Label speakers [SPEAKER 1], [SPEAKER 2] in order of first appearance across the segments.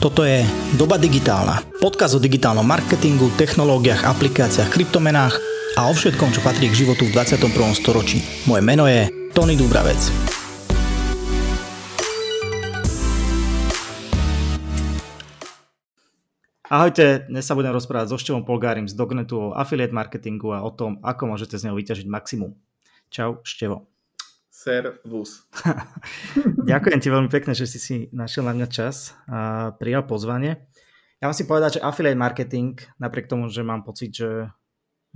[SPEAKER 1] Toto je Doba digitálna. Podkaz o digitálnom marketingu, technológiách, aplikáciách, kryptomenách a o všetkom, čo patrí k životu v 21. storočí. Moje meno je Tony Dubravec. Ahojte, dnes sa budem rozprávať so Števom Polgárim z Dognetu o affiliate marketingu a o tom, ako môžete z neho vyťažiť maximum. Čau, Števo.
[SPEAKER 2] Servus.
[SPEAKER 1] Ďakujem ti veľmi pekne, že si si našiel na mňa čas a prijal pozvanie. Ja musím povedať, že affiliate marketing, napriek tomu, že mám pocit, že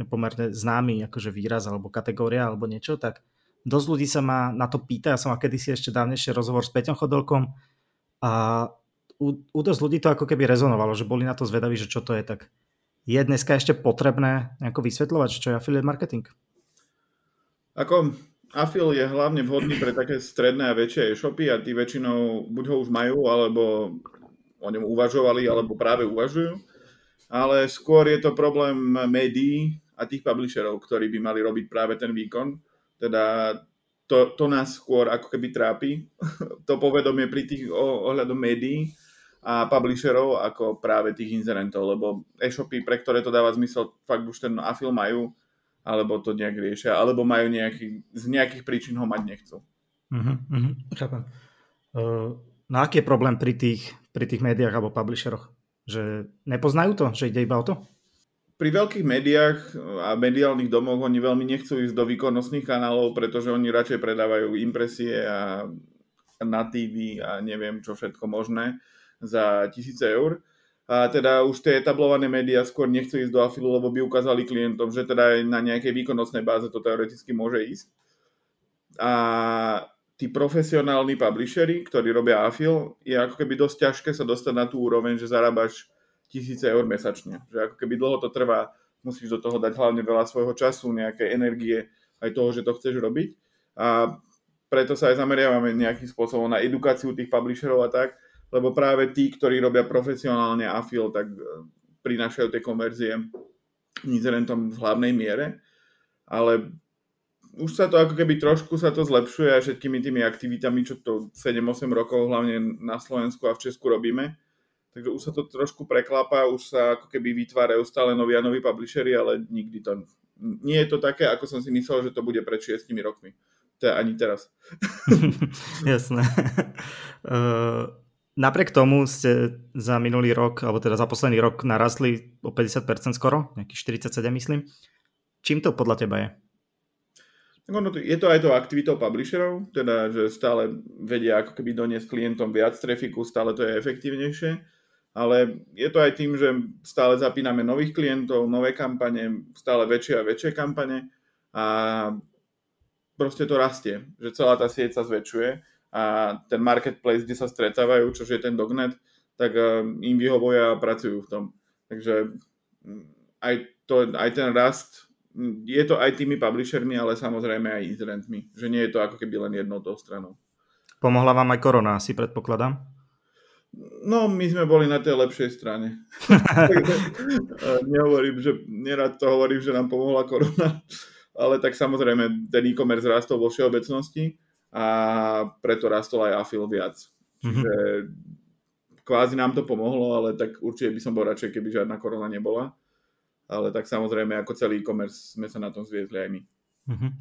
[SPEAKER 1] je pomerne známy akože výraz alebo kategória alebo niečo, tak dosť ľudí sa ma na to pýta. Ja som mal kedysi ešte dávnejšie rozhovor s Peťom Chodolkom a u, u dosť ľudí to ako keby rezonovalo, že boli na to zvedaví, že čo to je. Tak je dneska ešte potrebné nejako vysvetľovať, čo je affiliate marketing?
[SPEAKER 2] Ako Afil je hlavne vhodný pre také stredné a väčšie e-shopy a tí väčšinou buď ho už majú, alebo o ňom uvažovali, alebo práve uvažujú. Ale skôr je to problém médií a tých publisherov, ktorí by mali robiť práve ten výkon. Teda to, to nás skôr ako keby trápi, to povedomie pri tých ohľadom médií a publisherov ako práve tých inzerentov, lebo e-shopy, pre ktoré to dáva zmysel, fakt už ten afil majú, alebo to nejak riešia, alebo majú nejaký, z nejakých príčin ho mať nechcú.
[SPEAKER 1] Uh-huh, uh-huh, chápem. Uh, no aký je problém pri tých, pri tých médiách alebo publisheroch? Že nepoznajú to? Že ide iba o to?
[SPEAKER 2] Pri veľkých médiách a mediálnych domoch oni veľmi nechcú ísť do výkonnostných kanálov, pretože oni radšej predávajú impresie a na TV a neviem čo všetko možné za tisíce eur a teda už tie etablované médiá skôr nechcú ísť do afilu, lebo by ukázali klientom, že teda na nejakej výkonnostnej báze to teoreticky môže ísť. A tí profesionálni publishery, ktorí robia afil, je ako keby dosť ťažké sa dostať na tú úroveň, že zarábaš tisíce eur mesačne. Že ako keby dlho to trvá, musíš do toho dať hlavne veľa svojho času, nejakej energie, aj toho, že to chceš robiť. A preto sa aj zameriavame nejakým spôsobom na edukáciu tých publisherov a tak, lebo práve tí, ktorí robia profesionálne afil, tak e, prinášajú tie konverzie nizerentom v hlavnej miere, ale už sa to ako keby trošku sa to zlepšuje aj všetkými tými aktivitami, čo to 7-8 rokov hlavne na Slovensku a v Česku robíme. Takže už sa to trošku preklápa, už sa ako keby vytvárajú stále noví a noví publishery, ale nikdy to... Nie je to také, ako som si myslel, že to bude pred 6 rokmi. To ani teraz.
[SPEAKER 1] Jasné. Uh, Napriek tomu ste za minulý rok, alebo teda za posledný rok narastli o 50% skoro, nejakých 47 myslím. Čím to podľa teba je?
[SPEAKER 2] Je to aj to aktivitou publisherov, teda že stále vedia ako keby doniesť klientom viac trafiku, stále to je efektívnejšie, ale je to aj tým, že stále zapíname nových klientov, nové kampane, stále väčšie a väčšie kampane a proste to rastie, že celá tá sieť sa zväčšuje a ten marketplace, kde sa stretávajú, čo je ten dognet, tak eh, im vyhovuje a pracujú v tom. Takže mm, aj, to, aj ten rast, mm, je to aj tými publishermi, ale samozrejme aj incidentmi, že nie je to ako keby len jednou tou stranou.
[SPEAKER 1] Pomohla vám aj korona, si predpokladám?
[SPEAKER 2] No, my sme boli na tej lepšej strane. Eh, nehovorím, že nerad to hovorím, že nám pomohla korona, ale tak samozrejme ten e-commerce rastol vo všeobecnosti a preto rastol aj Afil viac. Čiže mm-hmm. kvázi nám to pomohlo, ale tak určite by som bol radšej, keby žiadna korona nebola. Ale tak samozrejme, ako celý e-commerce sme sa na tom zviezli aj my.
[SPEAKER 1] Mm-hmm.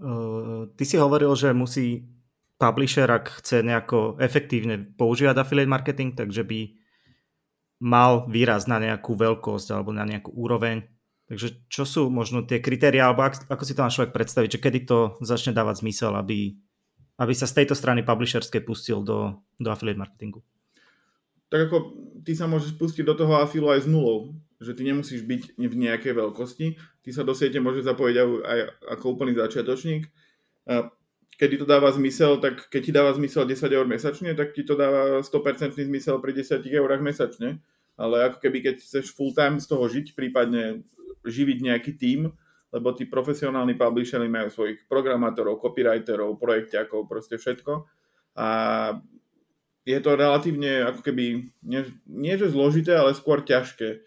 [SPEAKER 1] Uh, ty si hovoril, že musí publisher, ak chce nejako efektívne používať affiliate marketing, takže by mal výraz na nejakú veľkosť alebo na nejakú úroveň. Takže čo sú možno tie kritéria, alebo ako si to má človek predstaviť, že kedy to začne dávať zmysel, aby aby sa z tejto strany publisherskej pustil do, do affiliate marketingu?
[SPEAKER 2] Tak ako ty sa môžeš pustiť do toho afilu aj s nulou, že ty nemusíš byť v nejakej veľkosti, ty sa do siete môžeš zapojiť aj ako úplný začiatočník. Kedy to dáva zmysel, tak keď ti dáva zmysel 10 eur mesačne, tak ti to dáva 100% zmysel pri 10 eurách mesačne. Ale ako keby keď chceš full time z toho žiť, prípadne živiť nejaký tím, lebo tí profesionálni publishery majú svojich programátorov, copywriterov, projekťakov, proste všetko. A je to relatívne ako keby, nie, nie že zložité, ale skôr ťažké e,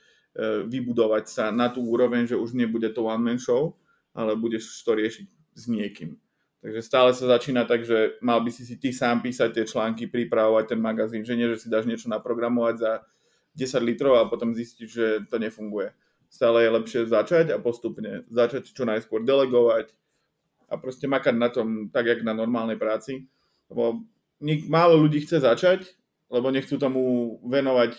[SPEAKER 2] vybudovať sa na tú úroveň, že už nebude to one man show, ale budeš to riešiť s niekým. Takže stále sa začína tak, že mal by si si ty sám písať tie články, pripravovať ten magazín, že nie, že si dáš niečo naprogramovať za 10 litrov a potom zistíš, že to nefunguje. Stále je lepšie začať a postupne začať čo najskôr delegovať a proste makať na tom tak, jak na normálnej práci. Lebo nik, málo ľudí chce začať, lebo nechcú tomu venovať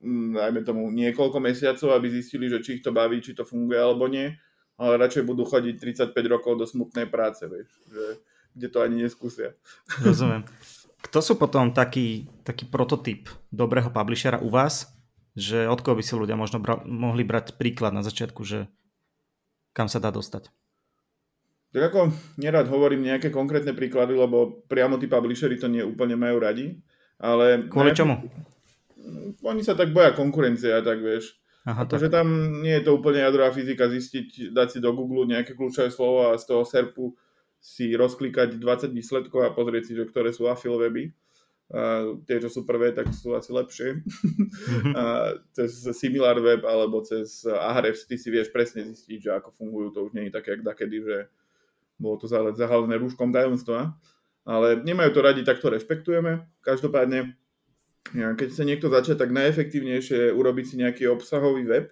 [SPEAKER 2] mm, dajme tomu niekoľko mesiacov, aby zistili, že či ich to baví, či to funguje alebo nie ale radšej budú chodiť 35 rokov do smutnej práce, vieš, že, kde to ani neskúsia.
[SPEAKER 1] Rozumiem. Kto sú potom taký, taký prototyp dobrého publishera u vás, že od koho by si ľudia možno bra- mohli brať príklad na začiatku, že kam sa dá dostať?
[SPEAKER 2] Tak ako nerad hovorím nejaké konkrétne príklady, lebo priamo tí publishery to nie úplne majú radi, ale...
[SPEAKER 1] Kvôli čomu?
[SPEAKER 2] Oni sa tak boja konkurencia, tak vieš. Aha, Takže tam nie je to úplne jadrová fyzika zistiť, dať si do Google nejaké kľúčové slovo a z toho SERPu si rozklikať 20 výsledkov a pozrieť si, že ktoré sú afil weby. A tie, čo sú prvé, tak sú asi lepšie. Mm-hmm. a cez SimilarWeb alebo cez Ahrefs ty si vieš presne zistiť, že ako fungujú. To už nie je také, jak dakedy, že bolo to zahalené rúškom tajomstva. Ale nemajú to radi, tak to rešpektujeme. Každopádne keď chce niekto začať, tak najefektívnejšie je urobiť si nejaký obsahový web,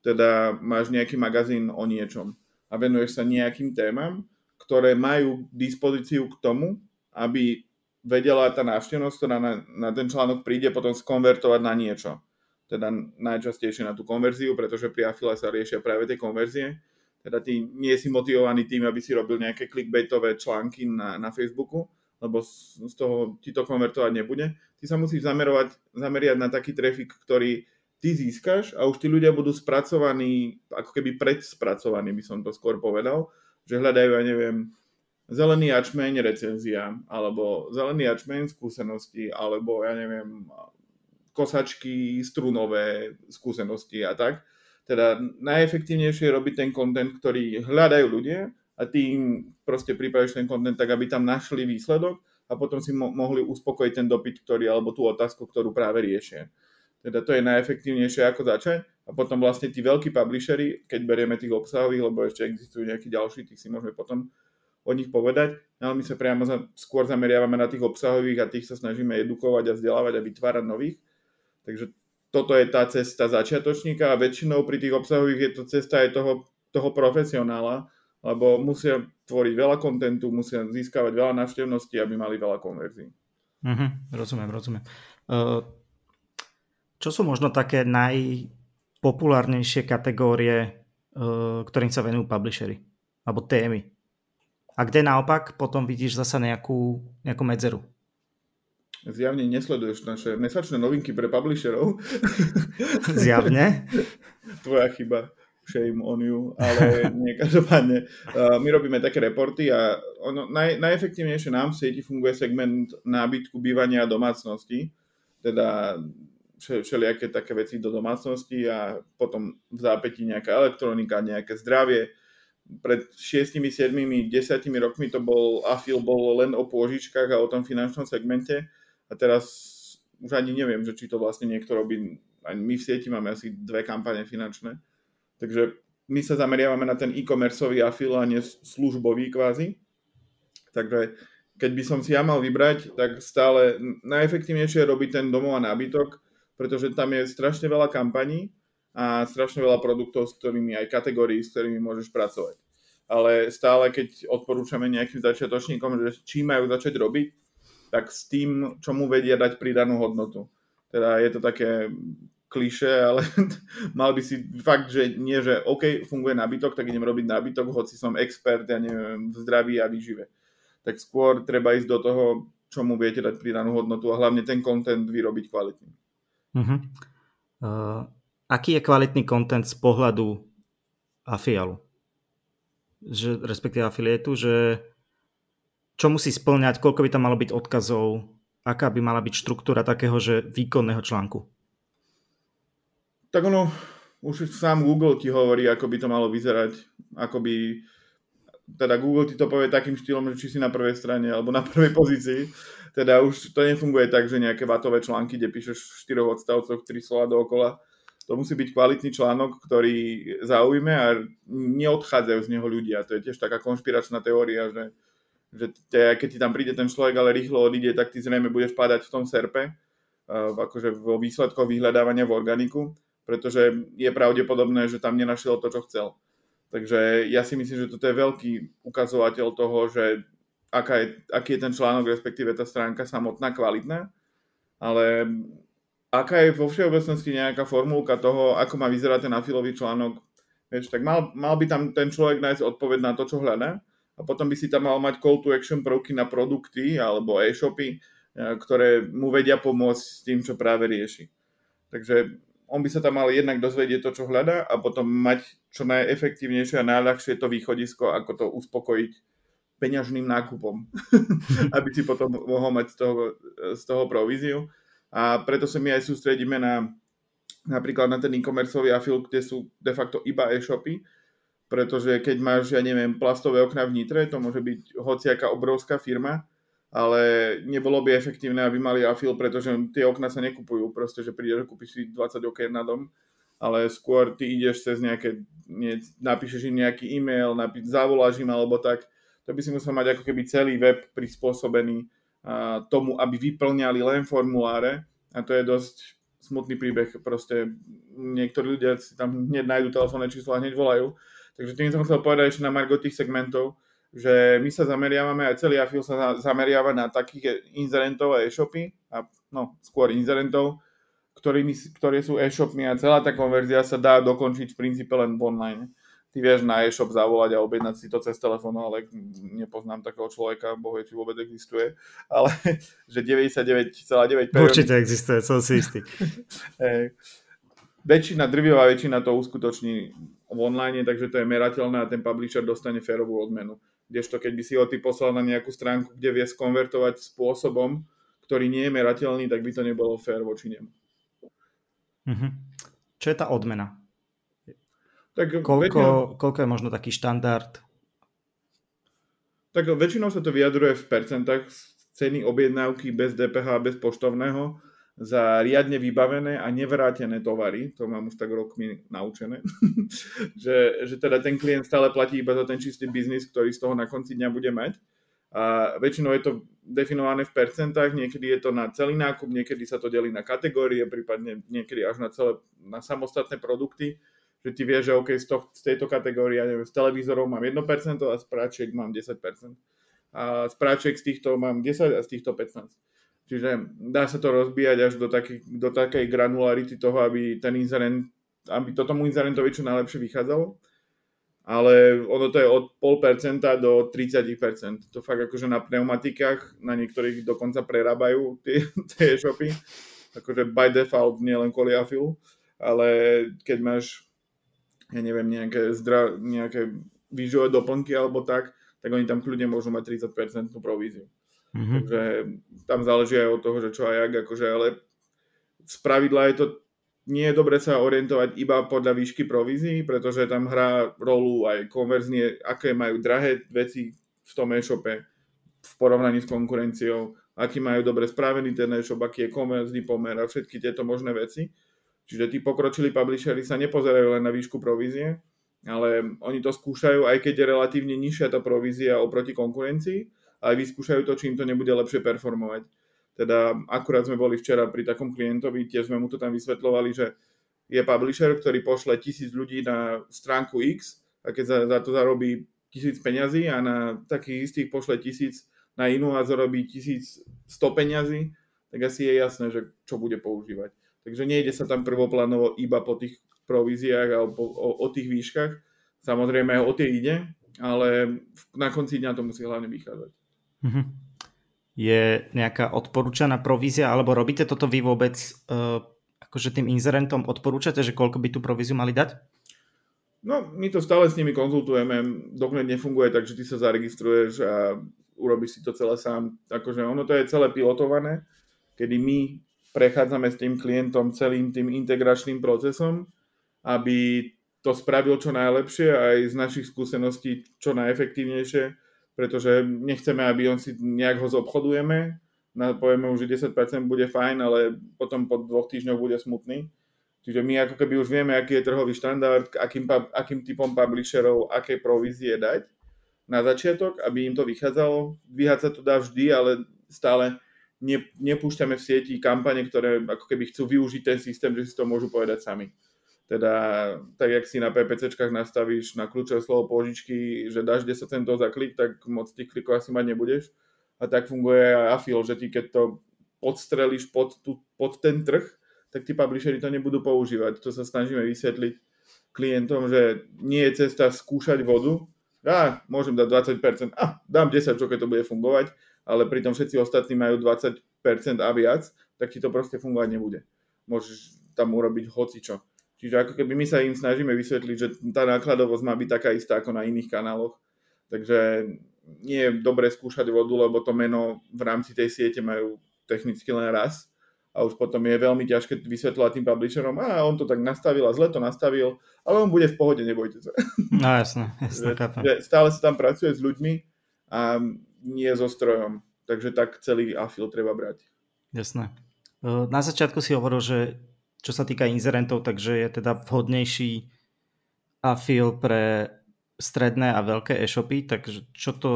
[SPEAKER 2] teda máš nejaký magazín o niečom a venuješ sa nejakým témam, ktoré majú dispozíciu k tomu, aby vedela tá návštevnosť, ktorá na, na ten článok príde, potom skonvertovať na niečo. Teda najčastejšie na tú konverziu, pretože pri Afile sa riešia práve tie konverzie. Teda ty nie si motivovaný tým, aby si robil nejaké clickbaitové články na, na Facebooku, lebo z toho ti to konvertovať nebude. Ty sa musíš zamerovať, zameriať na taký trafik, ktorý ty získaš a už tí ľudia budú spracovaní, ako keby predspracovaní, by som to skôr povedal, že hľadajú, ja neviem, zelený ačmeň recenzia, alebo zelený ačmeň skúsenosti, alebo ja neviem, kosačky strunové skúsenosti a tak. Teda najefektívnejšie je robiť ten content, ktorý hľadajú ľudia a ty im proste pripravíš ten kontent tak, aby tam našli výsledok a potom si mo- mohli uspokojiť ten dopyt, ktorý, alebo tú otázku, ktorú práve riešia. Teda to je najefektívnejšie, ako začať. A potom vlastne tí veľkí publishery, keď berieme tých obsahových, lebo ešte existujú nejakí ďalší, tých si môžeme potom o nich povedať, ale my sa priamo za, skôr zameriavame na tých obsahových a tých sa snažíme edukovať a vzdelávať a vytvárať nových. Takže toto je tá cesta začiatočníka a väčšinou pri tých obsahových je to cesta aj toho, toho profesionála, lebo musia tvoriť veľa kontentu, musia získavať veľa návštevností, aby mali veľa konverzií.
[SPEAKER 1] Uh-huh, rozumiem, rozumiem. Čo sú možno také najpopulárnejšie kategórie, ktorým sa venujú publishery? Alebo témy? A kde naopak potom vidíš zasa nejakú, nejakú medzeru?
[SPEAKER 2] Zjavne nesleduješ naše mesačné novinky pre publisherov.
[SPEAKER 1] Zjavne?
[SPEAKER 2] Tvoja chyba shame on you, ale nie, každopádne. Uh, my robíme také reporty a ono, naj, najefektívnejšie nám v sieti funguje segment nábytku, bývania a domácnosti, teda všelijaké také veci do domácnosti a potom v zápätí nejaká elektronika, nejaké zdravie. Pred 6, 7, 10 rokmi to bol, Afil bol len o pôžičkách a o tom finančnom segmente. A teraz už ani neviem, že či to vlastne niekto robí, my v sieti máme asi dve kampane finančné. Takže my sa zameriavame na ten e-commerceový afil a nie službový kvázi. Takže keď by som si ja mal vybrať, tak stále najefektívnejšie je robiť ten domov a nábytok, pretože tam je strašne veľa kampaní a strašne veľa produktov, s ktorými aj kategórií, s ktorými môžeš pracovať. Ale stále, keď odporúčame nejakým začiatočníkom, že čím majú začať robiť, tak s tým, čomu vedia dať pridanú hodnotu. Teda je to také kliše, ale mal by si fakt, že nie, že OK, funguje nábytok, tak idem robiť nábytok, hoci som expert, ja neviem, v zdraví a výžive. Tak skôr treba ísť do toho, čomu viete dať pridanú hodnotu a hlavne ten content vyrobiť kvalitný. Uh-huh.
[SPEAKER 1] Uh, aký je kvalitný content z pohľadu afialu? Že, respektíve afilietu, že čo musí splňať, koľko by tam malo byť odkazov, aká by mala byť štruktúra takého, že výkonného článku?
[SPEAKER 2] Tak ono, už sám Google ti hovorí, ako by to malo vyzerať, ako by, teda Google ti to povie takým štýlom, že či si na prvej strane alebo na prvej pozícii. Teda už to nefunguje tak, že nejaké vatové články, kde píšeš v štyroch odstavcoch tri slova dookola, to musí byť kvalitný článok, ktorý zaujme a neodchádzajú z neho ľudia. To je tiež taká konšpiračná teória, že, že te, keď ti tam príde ten človek, ale rýchlo odíde, tak ty zrejme budeš padať v tom serpe, uh, akože vo výsledkoch vyhľadávania v organiku, pretože je pravdepodobné, že tam nenašiel to, čo chcel. Takže ja si myslím, že toto je veľký ukazovateľ toho, že aká je, aký je ten článok, respektíve tá stránka samotná kvalitná, ale aká je vo všeobecnosti nejaká formulka toho, ako má vyzerať ten afilový článok, vieš, tak mal, mal by tam ten človek nájsť odpoveď na to, čo hľadá? A potom by si tam mal mať call to action prvky na produkty alebo e-shopy, e, ktoré mu vedia pomôcť s tým, čo práve rieši. Takže on by sa tam mal jednak dozvedieť to, čo hľadá a potom mať čo najefektívnejšie a najľahšie to východisko, ako to uspokojiť peňažným nákupom, aby si potom mohol mať z toho, z toho províziu a preto sa my aj sústredíme na napríklad na ten e-commerceový afil, kde sú de facto iba e-shopy, pretože keď máš, ja neviem, plastové okna v Nitre, to môže byť hociaká obrovská firma, ale nebolo by efektívne, aby mali afil, pretože tie okna sa nekupujú, proste, že prídeš a kúpiš si 20 okien na dom, ale skôr ty ideš cez nejaké, nie, napíšeš im nejaký e-mail, napí, zavoláš im alebo tak, to by si musel mať ako keby celý web prispôsobený tomu, aby vyplňali len formuláre a to je dosť smutný príbeh, proste niektorí ľudia si tam hneď nájdu telefónne číslo a hneď volajú. Takže tým som chcel povedať ešte na margo tých segmentov, že my sa zameriavame, aj celý afil sa zameriava na takých inzerentov a e-shopy, a, no skôr inzerentov, ktorými, ktoré sú e-shopmi a celá tá konverzia sa dá dokončiť v princípe len online ty vieš na e-shop zavolať a objednať si to cez telefón, ale nepoznám takého človeka, boh či vôbec existuje, ale že 99,9
[SPEAKER 1] Určite existuje, som si istý.
[SPEAKER 2] väčšina, drvivá väčšina to uskutoční online, takže to je merateľné a ten publisher dostane férovú odmenu. Kdežto keď by si ho ty poslal na nejakú stránku, kde vie skonvertovať spôsobom, ktorý nie je merateľný, tak by to nebolo fér voči nemu.
[SPEAKER 1] Mm-hmm. Čo je tá odmena? Tak koľko, väčšinou, koľko je možno taký štandard?
[SPEAKER 2] Tak väčšinou sa to vyjadruje v percentách ceny objednávky bez DPH, bez poštovného za riadne vybavené a nevrátené tovary, to mám už tak rokmi naučené, že, že teda ten klient stále platí iba za ten čistý biznis, ktorý z toho na konci dňa bude mať. A väčšinou je to definované v percentách, niekedy je to na celý nákup, niekedy sa to delí na kategórie, prípadne niekedy až na, celé, na samostatné produkty že ty vieš, že OK, z, to, z tejto kategórie, ja neviem, z televízorov mám 1% a z práčiek mám 10%. A z práčiek z týchto mám 10 a z týchto 15. Čiže dá sa to rozbíjať až do, taký, do takej granularity toho, aby ten inzerent, aby to tomu inzerentovi čo najlepšie vychádzalo. Ale ono to je od 0,5% do 30%. To fakt akože na pneumatikách, na niektorých dokonca prerábajú tie, tie e-shopy. Akože by default, nie len kvôli afilu. Ale keď máš ja neviem, nejaké, zdra, nejaké výžové doplnky alebo tak, tak oni tam kľudne môžu mať 30% províziu. Mm-hmm. Takže tam záleží aj od toho, že čo a jak, akože, ale z pravidla je to, nie je dobre sa orientovať iba podľa výšky provízií, pretože tam hrá rolu aj konverznie, aké majú drahé veci v tom e-shope v porovnaní s konkurenciou, aký majú dobre spravený ten e-shop, aký je konverzný pomer a všetky tieto možné veci. Čiže tí pokročilí publishery sa nepozerajú len na výšku provízie, ale oni to skúšajú, aj keď je relatívne nižšia tá provízia oproti konkurencii, ale vyskúšajú to, či im to nebude lepšie performovať. Teda akurát sme boli včera pri takom klientovi, tiež sme mu to tam vysvetľovali, že je publisher, ktorý pošle tisíc ľudí na stránku X a keď za, za to zarobí tisíc peňazí a na takých istých pošle tisíc na inú a zarobí tisíc sto peňazí, tak asi je jasné, že čo bude používať. Takže nejde sa tam prvoplánovo iba po tých províziách a o, o, o tých výškach. Samozrejme o tie ide, ale na konci dňa to musí hlavne vychádzať.
[SPEAKER 1] Mm-hmm. Je nejaká odporúčaná provízia, alebo robíte toto vy vôbec uh, akože tým inzerentom odporúčate, že koľko by tú províziu mali dať?
[SPEAKER 2] No, my to stále s nimi konzultujeme, dokud nefunguje tak, že ty sa zaregistruješ a urobíš si to celé sám. Akože ono to je celé pilotované, kedy my prechádzame s tým klientom celým tým integračným procesom, aby to spravil čo najlepšie aj z našich skúseností čo najefektívnejšie, pretože nechceme, aby on si nejak ho zobchodujeme, povieme už, že 10% bude fajn, ale potom po dvoch týždňoch bude smutný. Čiže my ako keby už vieme, aký je trhový štandard, akým, akým typom publisherov, aké provízie dať na začiatok, aby im to vychádzalo. Dvíhať sa to dá vždy, ale stále ne, nepúšťame v sieti kampane, ktoré ako keby chcú využiť ten systém, že si to môžu povedať sami. Teda, tak jak si na PPCčkách nastavíš na kľúčové slovo požičky, že dáš 10 centov za klik, tak moc tých klikov asi mať nebudeš. A tak funguje aj Afil, že ty keď to podstrelíš pod, tu, pod ten trh, tak tí publishery to nebudú používať. To sa snažíme vysvetliť klientom, že nie je cesta skúšať vodu. Ja môžem dať 20%, a dám 10, čo keď to bude fungovať, ale pritom všetci ostatní majú 20% a viac, tak ti to proste fungovať nebude. Môžeš tam urobiť hocičo. Čiže ako keby my sa im snažíme vysvetliť, že tá nákladovosť má byť taká istá ako na iných kanáloch. Takže nie je dobre skúšať vodu, lebo to meno v rámci tej siete majú technicky len raz a už potom je veľmi ťažké vysvetľovať tým publisherom, a on to tak nastavil a zle to nastavil, ale on bude v pohode, nebojte sa.
[SPEAKER 1] No jasne, jasne,
[SPEAKER 2] že, Stále sa tam pracuje s ľuďmi a nie so strojom, takže tak celý afil treba brať.
[SPEAKER 1] Jasné. Na začiatku si hovoril, že čo sa týka inzerentov, takže je teda vhodnejší afil pre stredné a veľké e-shopy, takže čo to,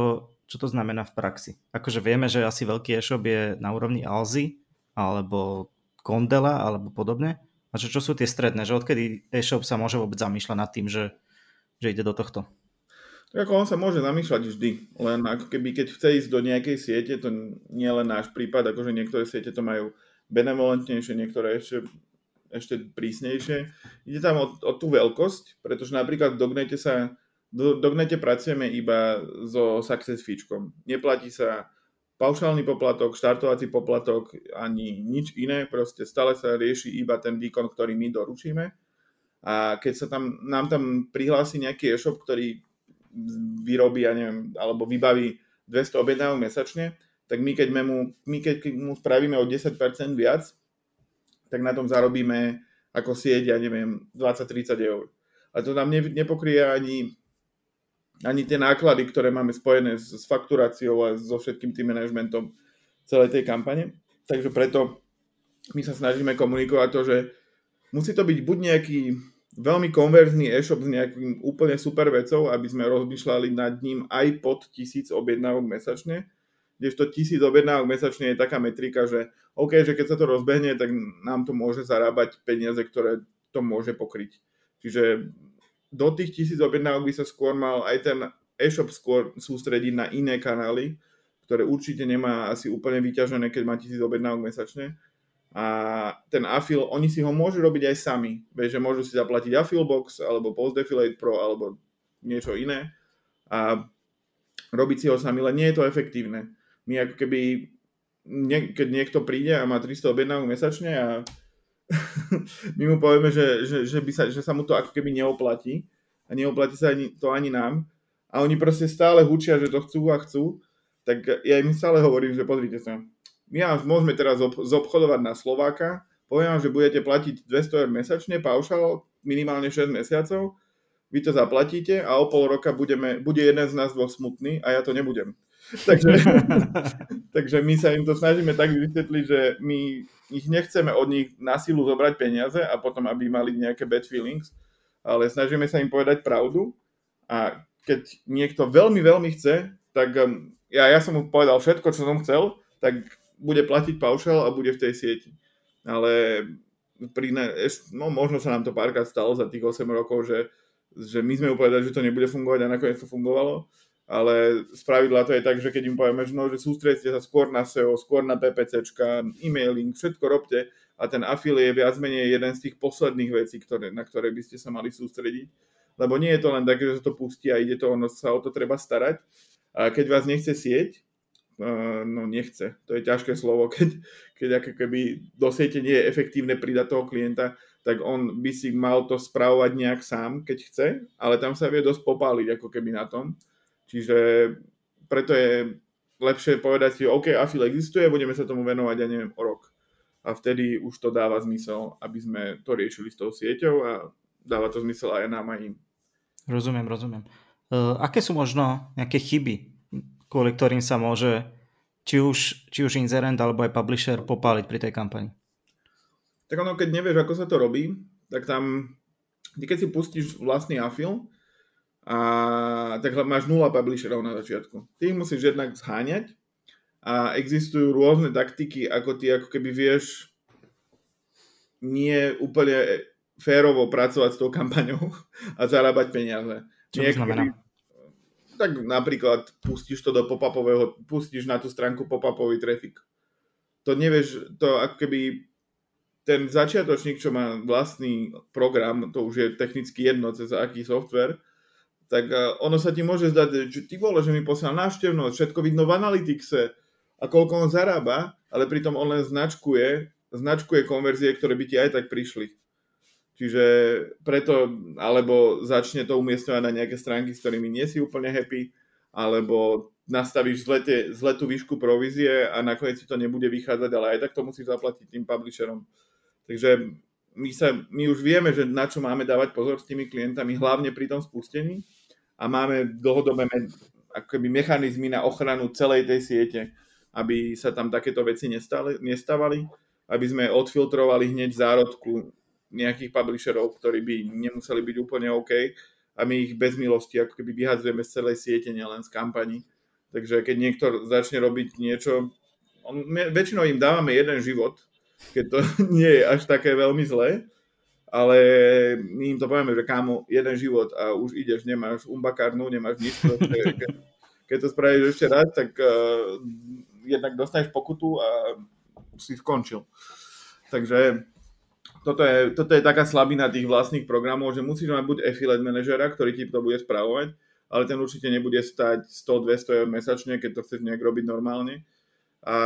[SPEAKER 1] čo to znamená v praxi? Akože vieme, že asi veľký e-shop je na úrovni Alzy, alebo Kondela alebo podobne? A čo, čo sú tie stredné? Že odkedy e-shop sa môže vôbec zamýšľať nad tým, že, že ide do tohto?
[SPEAKER 2] Tak ako on sa môže zamýšľať vždy, len ako keby keď chce ísť do nejakej siete, to nie je len náš prípad, akože niektoré siete to majú benevolentnejšie, niektoré ešte, ešte prísnejšie. Ide tam o, o tú veľkosť, pretože napríklad v Dognete sa do Dognete pracujeme iba so success feečkom. Neplatí sa paušálny poplatok, štartovací poplatok, ani nič iné, proste stále sa rieši iba ten výkon, ktorý my doručíme. A keď sa tam, nám tam prihlási nejaký e-shop, ktorý vyrobí, ja neviem, alebo vybaví 200 objednávok mesačne, tak my keď, mu, my keď mu spravíme o 10% viac, tak na tom zarobíme ako sieť, ja neviem, 20-30 eur. A to nám nepokrie ani ani tie náklady, ktoré máme spojené s, s fakturáciou a so všetkým tým manažmentom celej tej kampane. Takže preto my sa snažíme komunikovať to, že musí to byť buď nejaký veľmi konverzný e-shop s nejakým úplne super vecou, aby sme rozmýšľali nad ním aj pod tisíc objednávok mesačne, kdežto tisíc objednávok mesačne je taká metrika, že OK, že keď sa to rozbehne, tak nám to môže zarábať peniaze, ktoré to môže pokryť. Čiže do tých tisíc objednávok by sa skôr mal aj ten e-shop skôr sústrediť na iné kanály, ktoré určite nemá asi úplne vyťažené, keď má tisíc objednávok mesačne. A ten afil, oni si ho môžu robiť aj sami. Vieš, že môžu si zaplatiť Affilbox, alebo Post Pro, alebo niečo iné. A robiť si ho sami, len nie je to efektívne. My ako keby, keď niekto príde a má 300 objednávok mesačne a my mu povieme, že, že, že, by sa, že sa mu to ako keby neoplatí a neoplatí sa ani, to ani nám a oni proste stále hučia, že to chcú a chcú, tak ja im stále hovorím, že pozrite sa, my vás môžeme teraz zobchodovať na Slováka, poviem vám, že budete platiť 200 eur mesačne, paušal, minimálne 6 mesiacov, vy to zaplatíte a o pol roka budeme, bude jeden z nás dvoch smutný a ja to nebudem. takže, takže my sa im to snažíme tak vysvetliť, že my ich nechceme od nich na silu zobrať peniaze a potom, aby mali nejaké bad feelings, ale snažíme sa im povedať pravdu. A keď niekto veľmi, veľmi chce, tak um, ja, ja som mu povedal všetko, čo som chcel, tak bude platiť paušal a bude v tej sieti. Ale pri no, možno sa nám to párkrát stalo za tých 8 rokov, že, že my sme upovedali, že to nebude fungovať a nakoniec to fungovalo ale z pravidla to je tak, že keď im povieme, že, no, že sústredite sa skôr na SEO, skôr na PPCčka, e-mailing, všetko robte a ten afil je viac menej jeden z tých posledných vecí, ktoré, na ktoré by ste sa mali sústrediť. Lebo nie je to len tak, že sa to pustí a ide to, ono sa o to treba starať. A keď vás nechce sieť, no nechce, to je ťažké slovo, keď, keď ako keby do siete nie je efektívne pridať toho klienta, tak on by si mal to spravovať nejak sám, keď chce, ale tam sa vie dosť popáliť ako keby na tom Čiže preto je lepšie povedať si, OK, afil existuje, budeme sa tomu venovať, ja neviem, o rok. A vtedy už to dáva zmysel, aby sme to riešili s tou sieťou a dáva to zmysel aj nám, aj im.
[SPEAKER 1] Rozumiem, rozumiem. Uh, aké sú možno nejaké chyby, kvôli ktorým sa môže či už, či už inzerent alebo aj publisher popáliť pri tej kampani?
[SPEAKER 2] Tak ono, keď nevieš, ako sa to robí, tak tam, ty keď si pustíš vlastný afil, a tak máš nula publisherov na začiatku. Ty ich musíš jednak zháňať a existujú rôzne taktiky, ako ty ako keby vieš nie úplne férovo pracovať s tou kampaňou a zarábať peniaze.
[SPEAKER 1] Čo to znamená?
[SPEAKER 2] Tak napríklad pustíš to do pop-upového, pustíš na tú stránku pop-upový trafik. To nevieš, to ako keby ten začiatočník, čo má vlastný program, to už je technicky jedno cez aký software, tak ono sa ti môže zdať, že ty vole, že mi posiel návštevnosť, všetko vidno v analytixe a koľko on zarába, ale pritom on len značkuje, značkuje konverzie, ktoré by ti aj tak prišli. Čiže preto, alebo začne to umiestňovať na nejaké stránky, s ktorými nie si úplne happy, alebo nastavíš zle, zle tú výšku provízie a nakoniec si to nebude vychádzať, ale aj tak to musíš zaplatiť tým publisherom. Takže my, sa, my už vieme, že na čo máme dávať pozor s tými klientami, hlavne pri tom spustení a máme dlhodobé akoby mechanizmy na ochranu celej tej siete, aby sa tam takéto veci nestali, nestávali, aby sme odfiltrovali hneď zárodku nejakých publisherov, ktorí by nemuseli byť úplne OK a my ich bez milosti ako keby vyhadzujeme z celej siete, nielen z kampaní. Takže keď niekto začne robiť niečo, on, my, väčšinou im dávame jeden život, keď to nie je až také veľmi zlé, ale my im to povieme, že kámo, jeden život a už ideš, nemáš umbakárnu, nemáš nič, keď, keď to spravíš ešte raz, tak uh, jednak dostaneš pokutu a si skončil. Takže toto je, toto je taká slabina tých vlastných programov, že musíš mať buď affiliate manažera, ktorý ti to bude správovať, ale ten určite nebude stať 100-200 eur mesačne, keď to chceš nejak robiť normálne. A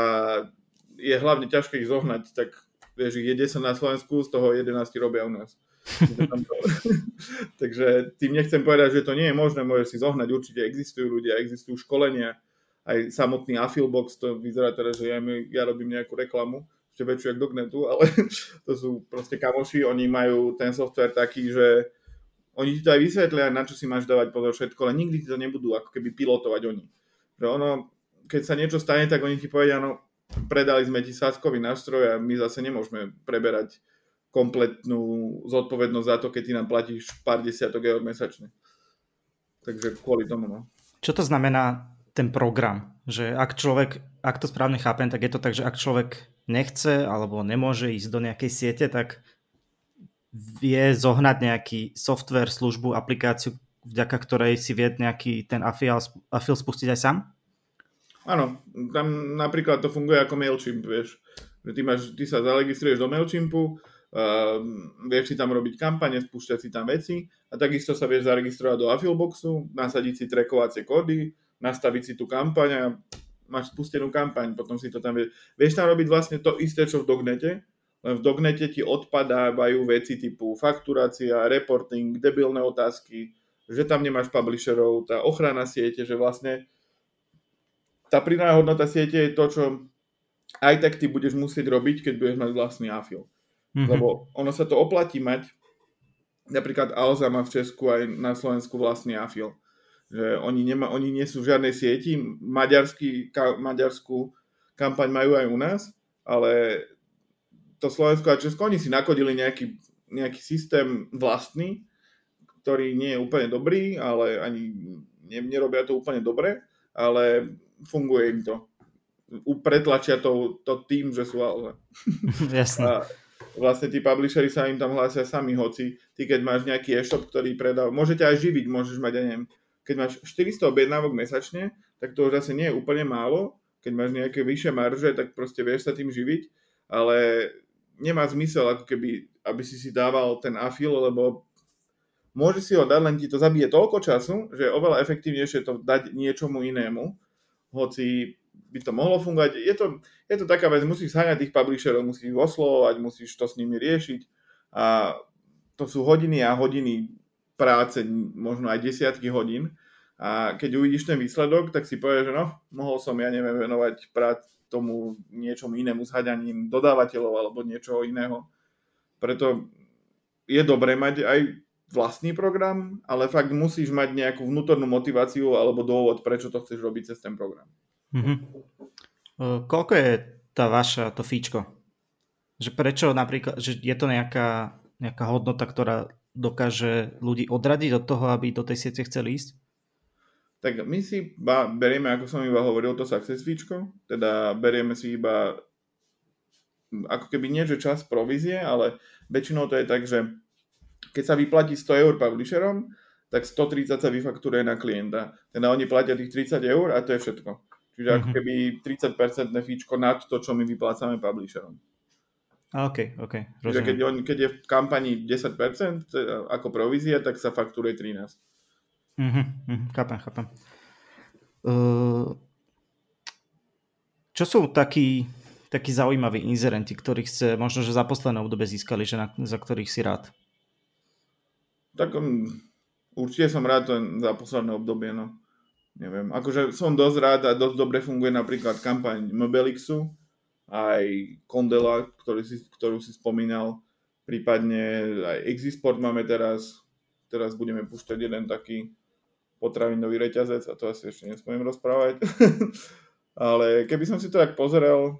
[SPEAKER 2] je hlavne ťažké ich zohnať, tak vieš, ich je 10 na Slovensku, z toho 11 robia u nás. Takže tým nechcem povedať, že to nie je možné, môžeš si zohnať, určite existujú ľudia, existujú školenia, aj samotný Affilbox, to vyzerá teraz, že ja, ja robím nejakú reklamu, ešte väčšiu ako Dognetu, ale to sú proste kamoši, oni majú ten software taký, že oni ti to aj vysvetlia, na čo si máš dávať pozor všetko, ale nikdy ti to nebudú ako keby pilotovať oni. Že ono, keď sa niečo stane, tak oni ti povedia, no predali sme ti sáskový nástroj a my zase nemôžeme preberať kompletnú zodpovednosť za to, keď ty nám platíš pár desiatok eur mesačne. Takže kvôli tomu, no.
[SPEAKER 1] Čo to znamená ten program? Že ak človek, ak to správne chápem, tak je to tak, že ak človek nechce alebo nemôže ísť do nejakej siete, tak vie zohnať nejaký software, službu, aplikáciu, vďaka ktorej si vie nejaký ten afil, spustiť aj sám?
[SPEAKER 2] Áno, tam napríklad to funguje ako MailChimp, vieš. Že ty, máš, ty sa zaregistruješ do MailChimpu, uh, vieš si tam robiť kampane, spúšťať si tam veci a takisto sa vieš zaregistrovať do Affilboxu, nasadiť si trackovacie kódy, nastaviť si tú kampaň a máš spustenú kampaň, potom si to tam vieš. Vieš tam robiť vlastne to isté, čo v Dognete, len v Dognete ti odpadávajú veci typu fakturácia, reporting, debilné otázky, že tam nemáš publisherov, tá ochrana siete, že vlastne tá pridaná hodnota siete je to, čo aj tak ty budeš musieť robiť, keď budeš mať vlastný afil. Mm-hmm. Lebo ono sa to oplatí mať. Napríklad Alza má v Česku aj na Slovensku vlastný afil že oni, nema, oni nie sú v žiadnej sieti, maďarský, ka, maďarskú kampaň majú aj u nás, ale to Slovensko a Česko, oni si nakodili nejaký, nejaký systém vlastný, ktorý nie je úplne dobrý, ale ani ne, nerobia to úplne dobre, ale funguje im to. Pretlačia to, to tým, že sú ale.
[SPEAKER 1] Jasne.
[SPEAKER 2] A vlastne tí publishery sa im tam hlásia sami, hoci ty keď máš nejaký e-shop, ktorý predáva, môžete aj živiť, môžeš mať, ja neviem, keď máš 400 objednávok mesačne, tak to už zase nie je úplne málo. Keď máš nejaké vyššie marže, tak proste vieš sa tým živiť, ale nemá zmysel, ako keby, aby si si dával ten afil, lebo môže si ho dať, len ti to zabije toľko času, že je oveľa efektívnejšie to dať niečomu inému, hoci by to mohlo fungovať. Je to, je to taká vec, musíš zháňať tých publisherov, musíš oslovovať, musíš to s nimi riešiť a to sú hodiny a hodiny práce, možno aj desiatky hodín. A keď uvidíš ten výsledok, tak si povieš, že no, mohol som, ja neviem, venovať prác tomu niečomu inému s haďaním dodávateľov alebo niečoho iného. Preto je dobré mať aj vlastný program, ale fakt musíš mať nejakú vnútornú motiváciu alebo dôvod, prečo to chceš robiť cez ten program.
[SPEAKER 1] Mm-hmm. Koľko je tá vaša, to fíčko? Že prečo napríklad, že je to nejaká nejaká hodnota, ktorá dokáže ľudí odradiť od toho, aby do tej siete chceli ísť?
[SPEAKER 2] Tak my si iba berieme, ako som iba hovoril, to success feečko, teda berieme si iba ako keby nie, že čas provízie, ale väčšinou to je tak, že keď sa vyplatí 100 eur publisherom, tak 130 sa vyfakturuje na klienta. Teda oni platia tých 30 eur a to je všetko. Čiže mm-hmm. ako mhm. keby 30% fíčko nad to, čo my vyplácame publisherom.
[SPEAKER 1] OK, OK.
[SPEAKER 2] Čiže keď, on, keď je v kampani 10% ako provízia, tak sa fakturuje 13.
[SPEAKER 1] Mm-hmm, mm-hmm, chápem, chápem. Uh, čo sú takí, takí zaujímaví inzerenti, ktorých ste možno, že za posledné obdobie získali, že na, za ktorých si rád?
[SPEAKER 2] Tak um, určite som rád to za posledné obdobie, no. Neviem, akože som dosť rád a dosť dobre funguje napríklad kampaň Mobilixu, aj Kondela, ktorý si, ktorú si spomínal, prípadne aj Exisport máme teraz, teraz budeme púšťať jeden taký potravinový reťazec a to asi ešte nespomiem rozprávať. Ale keby som si to tak pozrel,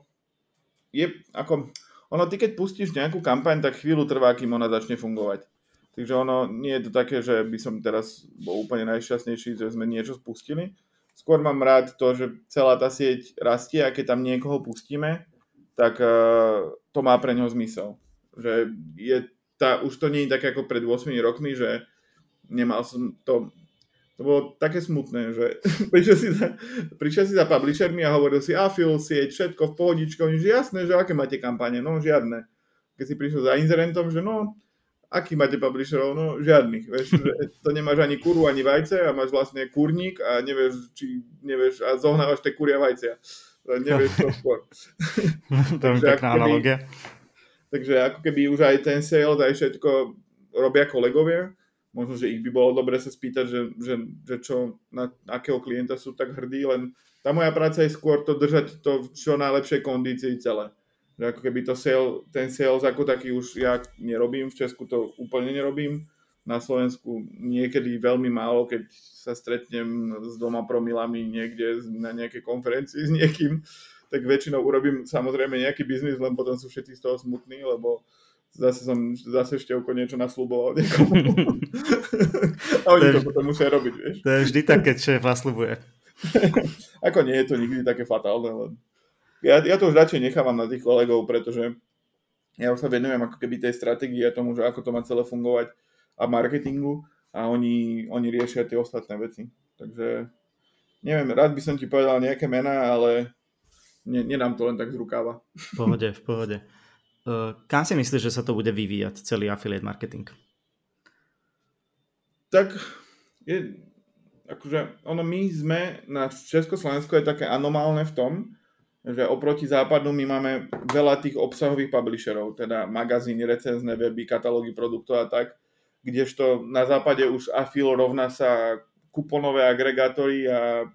[SPEAKER 2] je ako, ono ty keď pustíš nejakú kampaň, tak chvíľu trvá, kým ona začne fungovať. Takže ono nie je to také, že by som teraz bol úplne najšťastnejší, že sme niečo spustili. Skôr mám rád to, že celá tá sieť rastie a keď tam niekoho pustíme, tak uh, to má pre neho zmysel. Že je tá, už to nie je také ako pred 8 rokmi, že nemal som to to bolo také smutné, že prišiel si, za, prišiel si za publishermi a hovoril si afil, sieť, všetko v pohodičku, že jasné, že aké máte kampane, no žiadne. Keď si prišiel za inzerentom, že no, aký máte publisherov? No žiadnych. Vieš, že to nemáš ani kuru, ani vajce a máš vlastne kurník a nevieš, či nevieš, a zohnávaš tie kuria vajcia. Nevieš to skôr.
[SPEAKER 1] to je pekná analogia.
[SPEAKER 2] Takže ako keby už aj ten sales, aj všetko robia kolegovia. Možno, že ich by bolo dobre sa spýtať, že, že, že čo, na akého klienta sú tak hrdí, len tá moja práca je skôr to držať to v čo najlepšej kondícii celé že ako keby to sale, ten sales ako taký už ja nerobím, v Česku to úplne nerobím, na Slovensku niekedy veľmi málo, keď sa stretnem s dvoma promilami niekde na nejakej konferencii s niekým, tak väčšinou urobím samozrejme nejaký biznis, len potom sú všetci z toho smutní, lebo zase som zase števko niečo nasľuboval niekomu. A oni to, to potom musia robiť, vieš.
[SPEAKER 1] To je vždy tak, keď šéf nasľubuje.
[SPEAKER 2] Ako nie je to nikdy také fatálne, len ja, ja to už radšej nechávam na tých kolegov, pretože ja už sa venujem ako keby tej stratégii a tomu, že ako to má celé fungovať a marketingu a oni, oni riešia tie ostatné veci. Takže neviem, rád by som ti povedal nejaké mená, ale ne, nedám to len tak z rukáva.
[SPEAKER 1] V pohode, v pohode. Uh, kam si myslíš, že sa to bude vyvíjať, celý affiliate marketing?
[SPEAKER 2] Tak je, akože ono my sme na Československu je také anomálne v tom, že oproti západu my máme veľa tých obsahových publisherov, teda magazíny, recenzné weby, katalógy produktov a tak, kdežto na západe už Afil rovná sa kuponové agregátory a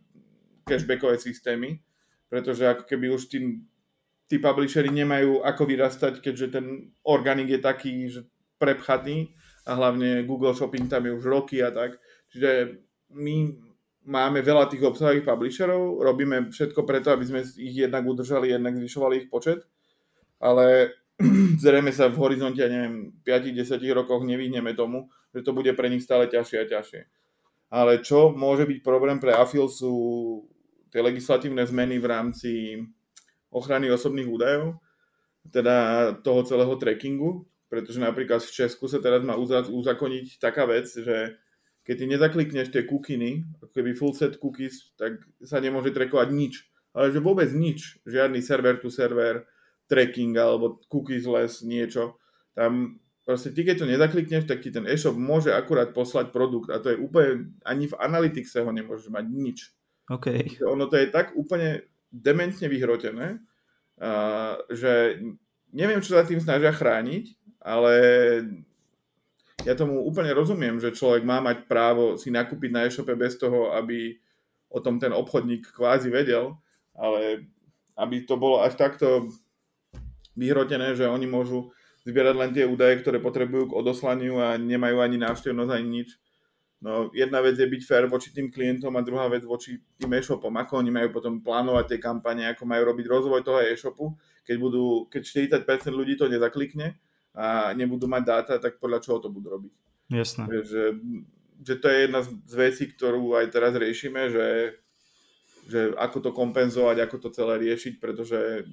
[SPEAKER 2] cashbackové systémy, pretože ako keby už tí, tí publishery nemajú ako vyrastať, keďže ten organik je taký že prepchatý a hlavne Google Shopping tam je už roky a tak. Čiže my máme veľa tých obsahových publisherov, robíme všetko preto, aby sme ich jednak udržali, jednak zvyšovali ich počet, ale zrejme sa v horizonte, ja neviem, 5-10 rokoch nevyhneme tomu, že to bude pre nich stále ťažšie a ťažšie. Ale čo môže byť problém pre AFIL sú tie legislatívne zmeny v rámci ochrany osobných údajov, teda toho celého trackingu, pretože napríklad v Česku sa teraz má uzakoniť taká vec, že keď ty nezaklikneš tie kukiny, keby full set cookies, tak sa nemôže trackovať nič. Ale že vôbec nič, žiadny server to server, tracking alebo cookies-less niečo. Tam proste ty keď to nezaklikneš, tak ti ten e-shop môže akurát poslať produkt a to je úplne, ani v Analyticse ho nemôžeš mať nič.
[SPEAKER 1] Okay.
[SPEAKER 2] Ono to je tak úplne dementne vyhrotené, že neviem, čo sa tým snažia chrániť, ale ja tomu úplne rozumiem, že človek má mať právo si nakúpiť na e-shope bez toho, aby o tom ten obchodník kvázi vedel, ale aby to bolo až takto vyhrotené, že oni môžu zbierať len tie údaje, ktoré potrebujú k odoslaniu a nemajú ani návštevnosť, ani nič. No, jedna vec je byť fair voči tým klientom a druhá vec voči tým e-shopom, ako oni majú potom plánovať tie kampane, ako majú robiť rozvoj toho e-shopu, keď, budú, keď 40% ľudí to nezaklikne a nebudú mať dáta, tak podľa čoho to budú robiť.
[SPEAKER 1] Jasné.
[SPEAKER 2] Že, že to je jedna z vecí, ktorú aj teraz riešime, že, že ako to kompenzovať, ako to celé riešiť, pretože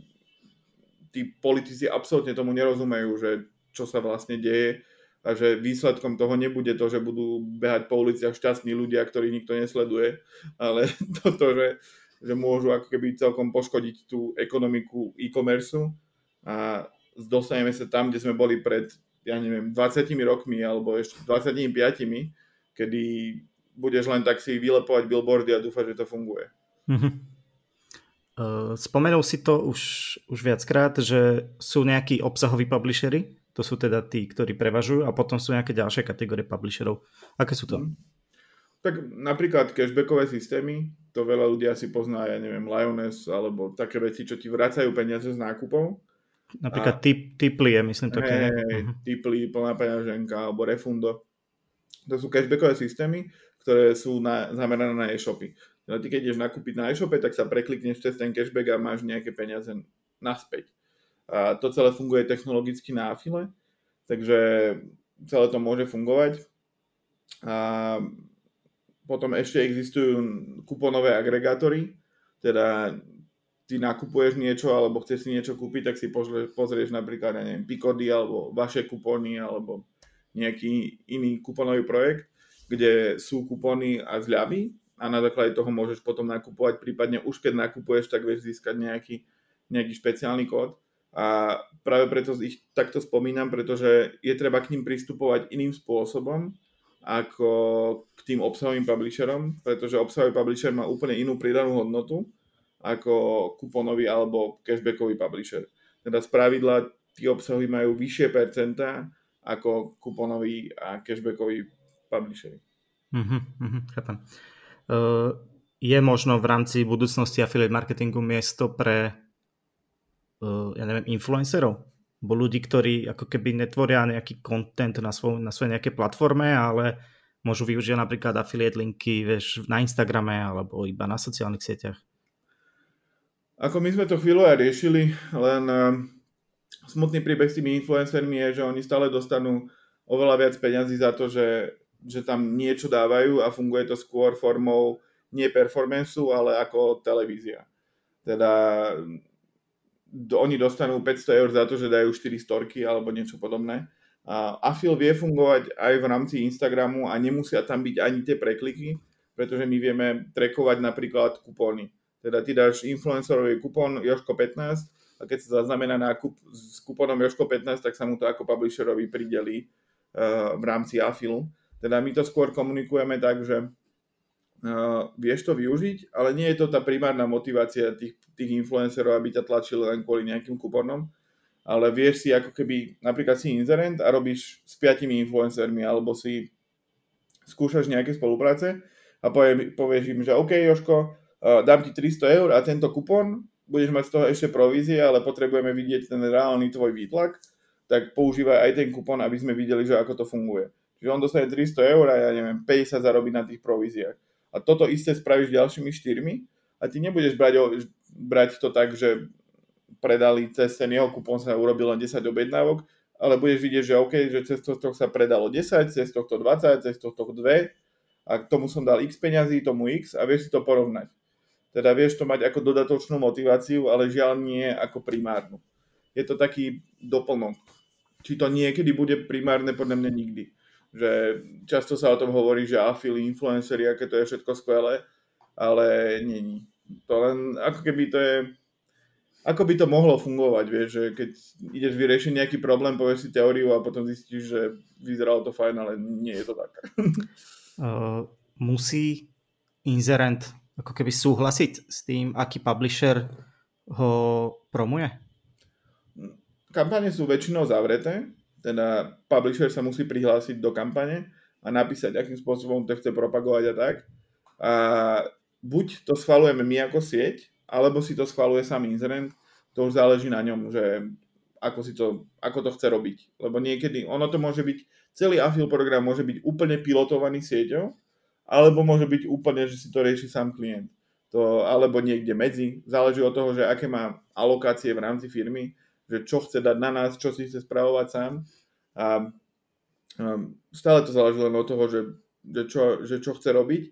[SPEAKER 2] tí politici absolútne tomu nerozumejú, že čo sa vlastne deje a že výsledkom toho nebude to, že budú behať po uliciach šťastní ľudia, ktorých nikto nesleduje, ale toto, že, že môžu ako keby celkom poškodiť tú ekonomiku e-commerce a dostaneme sa tam, kde sme boli pred, ja neviem, 20 rokmi alebo ešte 25, kedy budeš len tak si vylepovať billboardy a dúfať, že to funguje. Mm-hmm.
[SPEAKER 1] Spomenul si to už, už viackrát, že sú nejakí obsahoví publishery, to sú teda tí, ktorí prevažujú a potom sú nejaké ďalšie kategórie publisherov. Aké sú to? Mm.
[SPEAKER 2] Tak napríklad cashbackové systémy, to veľa ľudí asi pozná, ja neviem, Lioness alebo také veci, čo ti vracajú peniaze z nákupov.
[SPEAKER 1] Napríklad a, tip, Tipli je, myslím, také.
[SPEAKER 2] Hej, hej, uh-huh. Tipli, plná peňaženka alebo Refundo. To sú cashbackové systémy, ktoré sú na, zamerané na e-shopy. Teda ty keď ideš nakúpiť na e-shope, tak sa preklikneš cez ten cashback a máš nejaké peniaze naspäť. A to celé funguje technologicky na afile, takže celé to môže fungovať. A potom ešte existujú kuponové agregátory, teda ty nakupuješ niečo alebo chceš si niečo kúpiť, tak si pozrieš napríklad, ja neviem, Picody alebo vaše kupóny alebo nejaký iný kuponový projekt, kde sú kupóny a zľavy a na základe toho môžeš potom nakupovať, prípadne už keď nakupuješ, tak vieš získať nejaký, nejaký špeciálny kód. A práve preto ich takto spomínam, pretože je treba k ním pristupovať iným spôsobom ako k tým obsahovým publisherom, pretože obsahový publisher má úplne inú pridanú hodnotu ako kuponový alebo cashbackový publisher. Teda z pravidla tí obsahy majú vyššie percentá ako kuponový a cashbackový publisher.
[SPEAKER 1] Mm-hmm, mm-hmm, chápem. Uh, je možno v rámci budúcnosti affiliate marketingu miesto pre uh, ja neviem, influencerov, bo ľudí, ktorí ako keby netvoria nejaký content na, svoj, na svojej nejakej platforme, ale môžu využiť napríklad affiliate linky vieš, na Instagrame alebo iba na sociálnych sieťach.
[SPEAKER 2] Ako my sme to chvíľu aj riešili, len uh, smutný príbeh s tými influencermi je, že oni stále dostanú oveľa viac peňazí za to, že, že tam niečo dávajú a funguje to skôr formou nie performanceu, ale ako televízia. Teda oni dostanú 500 eur za to, že dajú 4 storky alebo niečo podobné. A Afil vie fungovať aj v rámci Instagramu a nemusia tam byť ani tie prekliky, pretože my vieme trekovať napríklad kupóny. Teda ty dáš influencerový kupón Joško 15 a keď sa zaznamená nákup s kupónom Joško 15, tak sa mu to ako publisherovi prideli uh, v rámci Afilu. Teda my to skôr komunikujeme tak, že uh, vieš to využiť, ale nie je to tá primárna motivácia tých, tých influencerov, aby ťa tlačili len kvôli nejakým kuponom, ale vieš si ako keby, napríklad si inzerent a robíš s piatimi influencermi, alebo si skúšaš nejaké spolupráce a povie, povieš im, že OK, Joško, uh, dám ti 300 eur a tento kupon, budeš mať z toho ešte provízie, ale potrebujeme vidieť ten reálny tvoj výtlak, tak používaj aj ten kupon, aby sme videli, že ako to funguje. Čiže on dostane 300 eur a ja neviem, 50 zarobí na tých províziách a toto isté spravíš ďalšími štyrmi a ty nebudeš brať, brať to tak, že predali cez ten jeho kupón sa urobil len 10 objednávok, ale budeš vidieť, že OK, že cez tohto sa predalo 10, cez tohto 20, cez tohto 2 a k tomu som dal x peňazí, tomu x a vieš si to porovnať. Teda vieš to mať ako dodatočnú motiváciu, ale žiaľ nie ako primárnu. Je to taký doplnok. Či to niekedy bude primárne, podľa mňa nikdy že často sa o tom hovorí, že afili, influenceri, aké to je všetko skvelé, ale není. To len ako keby to je ako by to mohlo fungovať, vieš, že keď ideš vyriešiť nejaký problém, povieš si teóriu a potom zistíš, že vyzeralo to fajn, ale nie je to tak.
[SPEAKER 1] Uh, musí inzerent ako keby súhlasiť s tým, aký publisher ho promuje?
[SPEAKER 2] Kampane sú väčšinou zavreté, teda publisher sa musí prihlásiť do kampane a napísať, akým spôsobom to chce propagovať a tak. A buď to schvalujeme my ako sieť, alebo si to schvaluje sám inzerent, to už záleží na ňom, že ako, si to, ako to chce robiť. Lebo niekedy, ono to môže byť, celý afil program môže byť úplne pilotovaný sieťou, alebo môže byť úplne, že si to rieši sám klient. To, alebo niekde medzi. Záleží od toho, že aké má alokácie v rámci firmy že čo chce dať na nás, čo si chce spravovať sám. A stále to záleží len od toho, že, že, čo, že čo chce robiť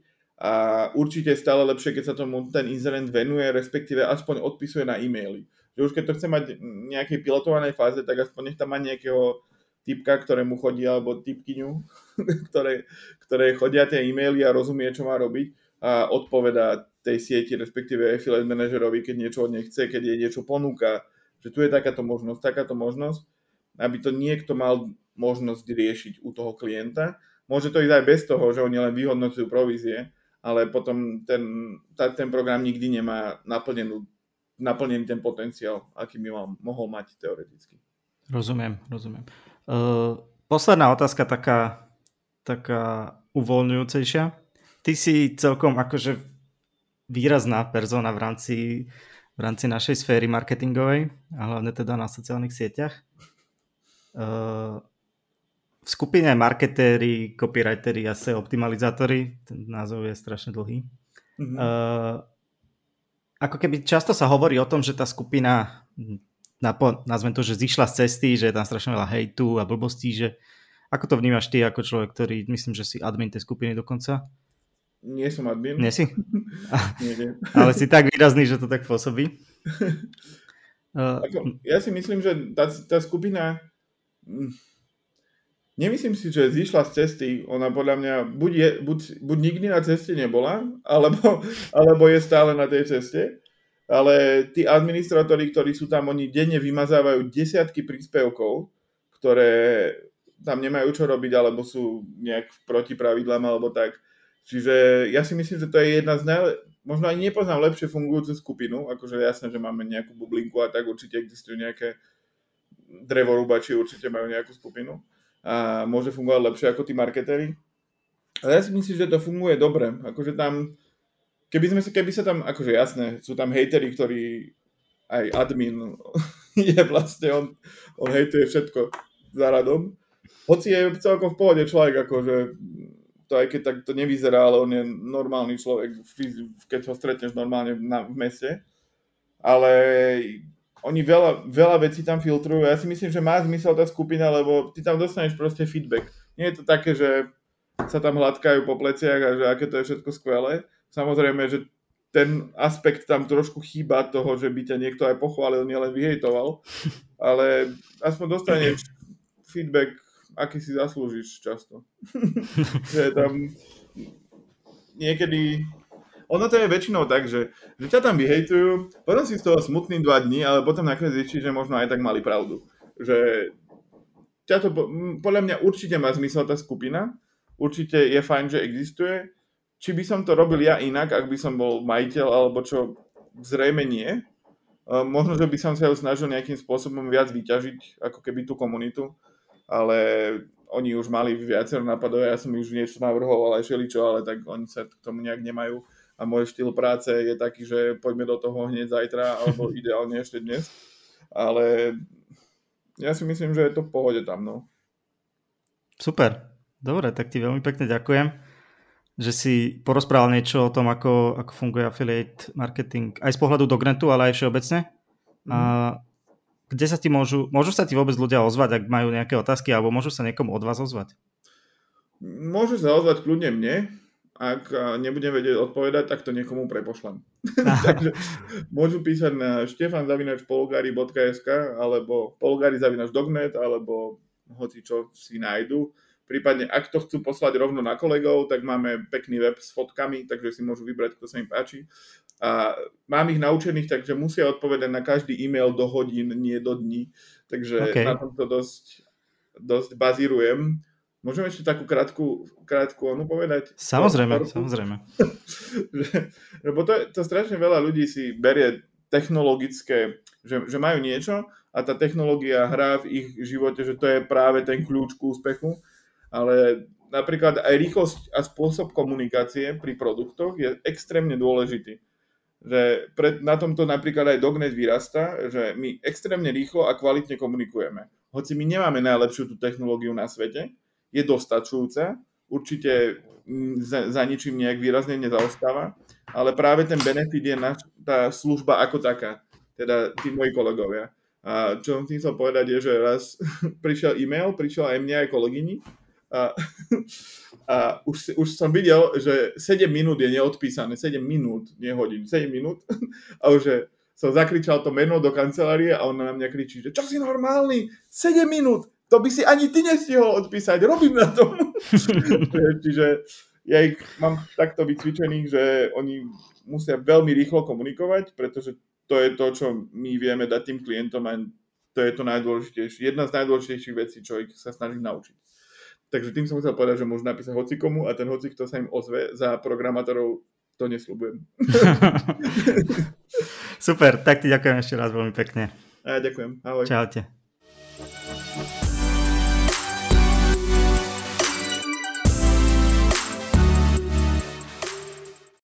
[SPEAKER 2] a určite je stále lepšie, keď sa tomu ten inzerent venuje, respektíve aspoň odpisuje na e-maily. Že už keď to chce mať nejakej pilotovanej fáze, tak aspoň nech tam má nejakého typka, ktorému chodí, alebo typkyňu, ktoré, ktoré chodia tie e-maily a rozumie, čo má robiť a odpoveda tej sieti, respektíve affiliate manažerovi, keď niečo od nej chce, keď jej niečo ponúka, že tu je takáto možnosť, takáto možnosť, aby to niekto mal možnosť riešiť u toho klienta. Môže to ísť aj bez toho, že oni len vyhodnocujú provízie, ale potom ten, tá, ten program nikdy nemá naplnenú, naplnený ten potenciál, aký by mal, mohol mať teoreticky.
[SPEAKER 1] Rozumiem, rozumiem. Uh, posledná otázka taká, taká uvoľňujúcejšia. Ty si celkom akože výrazná persona v rámci, v rámci našej sféry marketingovej a hlavne teda na sociálnych sieťach. Uh, v skupine marketéri, copywriteri a SEO optimalizátori, ten názov je strašne dlhý, mm-hmm. ako keby často sa hovorí o tom, že tá skupina, nazvem to, že zišla z cesty, že je tam strašne veľa hejtu a blbostí, že ako to vnímaš ty ako človek, ktorý, myslím, že si admin tej skupiny dokonca?
[SPEAKER 2] Nie som admin.
[SPEAKER 1] Nie si? Ale si tak výrazný, že to tak pôsobí.
[SPEAKER 2] Ako, ja si myslím, že tá, tá skupina hm, Nemyslím si, že zišla z cesty. Ona podľa mňa buď, je, buď, buď nikdy na ceste nebola, alebo, alebo je stále na tej ceste. Ale tí administratóri, ktorí sú tam, oni denne vymazávajú desiatky príspevkov, ktoré tam nemajú čo robiť, alebo sú nejak proti pravidlám, alebo tak. Čiže ja si myslím, že to je jedna z naj... Možno ani nepoznám lepšie fungujúcu skupinu, akože jasné, že máme nejakú bublinku a tak určite existujú nejaké drevorúbači, určite majú nejakú skupinu a môže fungovať lepšie ako tí marketéri. Ale ja si myslím, že to funguje dobre. Akože tam, keby, sme, keby sa tam, akože jasné, sú tam hejteri, ktorí aj admin je vlastne, on, on hejtuje všetko za radom. Hoci je celkom v pohode človek, akože to aj keď tak to nevyzerá, ale on je normálny človek, keď ho stretneš normálne na, v meste. Ale oni veľa, veľa vecí tam filtrujú. Ja si myslím, že má zmysel tá skupina, lebo ty tam dostaneš proste feedback. Nie je to také, že sa tam hladkajú po pleciach a že aké to je všetko skvelé. Samozrejme, že ten aspekt tam trošku chýba toho, že by ťa niekto aj pochválil, nielen vyhejtoval, ale aspoň dostaneš feedback, aký si zaslúžiš často. že tam niekedy ono to je väčšinou tak, že, že ťa tam vyhejtujú, potom si z toho smutný dva dní, ale potom nakoniec zistíš, že možno aj tak mali pravdu. Že ťa to, podľa mňa určite má zmysel tá skupina, určite je fajn, že existuje. Či by som to robil ja inak, ak by som bol majiteľ, alebo čo, zrejme nie. Možno, že by som sa ho snažil nejakým spôsobom viac vyťažiť, ako keby tú komunitu, ale oni už mali viacero nápadov, ja som už niečo navrhoval aj šeličo, ale tak oni sa k tomu nejak nemajú a môj štýl práce je taký, že poďme do toho hneď zajtra alebo ideálne ešte dnes. Ale ja si myslím, že je to v pohode tam. No.
[SPEAKER 1] Super. Dobre, tak ti veľmi pekne ďakujem, že si porozprával niečo o tom, ako, ako funguje affiliate marketing aj z pohľadu Dognetu, ale aj všeobecne. Mm. A mhm. Kde sa ti môžu, môžu sa ti vôbec ľudia ozvať, ak majú nejaké otázky, alebo môžu sa niekomu od vás ozvať?
[SPEAKER 2] Môžu sa ozvať kľudne mne, ak nebudem vedieť odpovedať, tak to niekomu prepošlem. Takže môžu písať na štefanzavinačpolgari.sk alebo polgari.dognet alebo hoci čo si nájdu. Prípadne, ak to chcú poslať rovno na kolegov, tak máme pekný web s fotkami, takže si môžu vybrať, kto sa im páči. A mám ich naučených, takže musia odpovedať na každý e-mail do hodín, nie do dní. Takže okay. na tomto dosť, dosť bazírujem. Môžem ešte takú krátku, krátku onu povedať?
[SPEAKER 1] Samozrejme, samozrejme.
[SPEAKER 2] lebo to, to strašne veľa ľudí si berie technologické, že, že majú niečo a tá technológia hrá v ich živote, že to je práve ten kľúč k úspechu, ale napríklad aj rýchlosť a spôsob komunikácie pri produktoch je extrémne dôležitý. Že pred, na tomto napríklad aj Dognet vyrasta, že my extrémne rýchlo a kvalitne komunikujeme. Hoci my nemáme najlepšiu tú technológiu na svete, je dostačujúca, určite mm, za, za ničím nejak výrazne nezaostáva, ale práve ten benefit je naš, tá služba ako taká, teda tí moji kolegovia. A čo som tým chcel povedať je, že raz prišiel e-mail, prišiel aj mne aj kolegyni a, a už, už som videl, že 7 minút je neodpísané, 7 minút, nie hodín, 7 minút a už že som zakričal to meno do kancelárie a ona na mňa kričí, že čo si normálny, 7 minút, to by si ani ty nestihol odpísať, robím na tom. Čiže ja ich mám takto vycvičených, že oni musia veľmi rýchlo komunikovať, pretože to je to, čo my vieme dať tým klientom a to je to najdôležitejšie. Jedna z najdôležitejších vecí, čo ich sa snaží naučiť. Takže tým som chcel povedať, že môžu napísať hocikomu a ten hoci, kto sa im ozve za programátorov, to nesľubujem.
[SPEAKER 1] Super, tak ti ďakujem ešte raz veľmi pekne.
[SPEAKER 2] A ja ďakujem. Ahoj.
[SPEAKER 1] Čaute.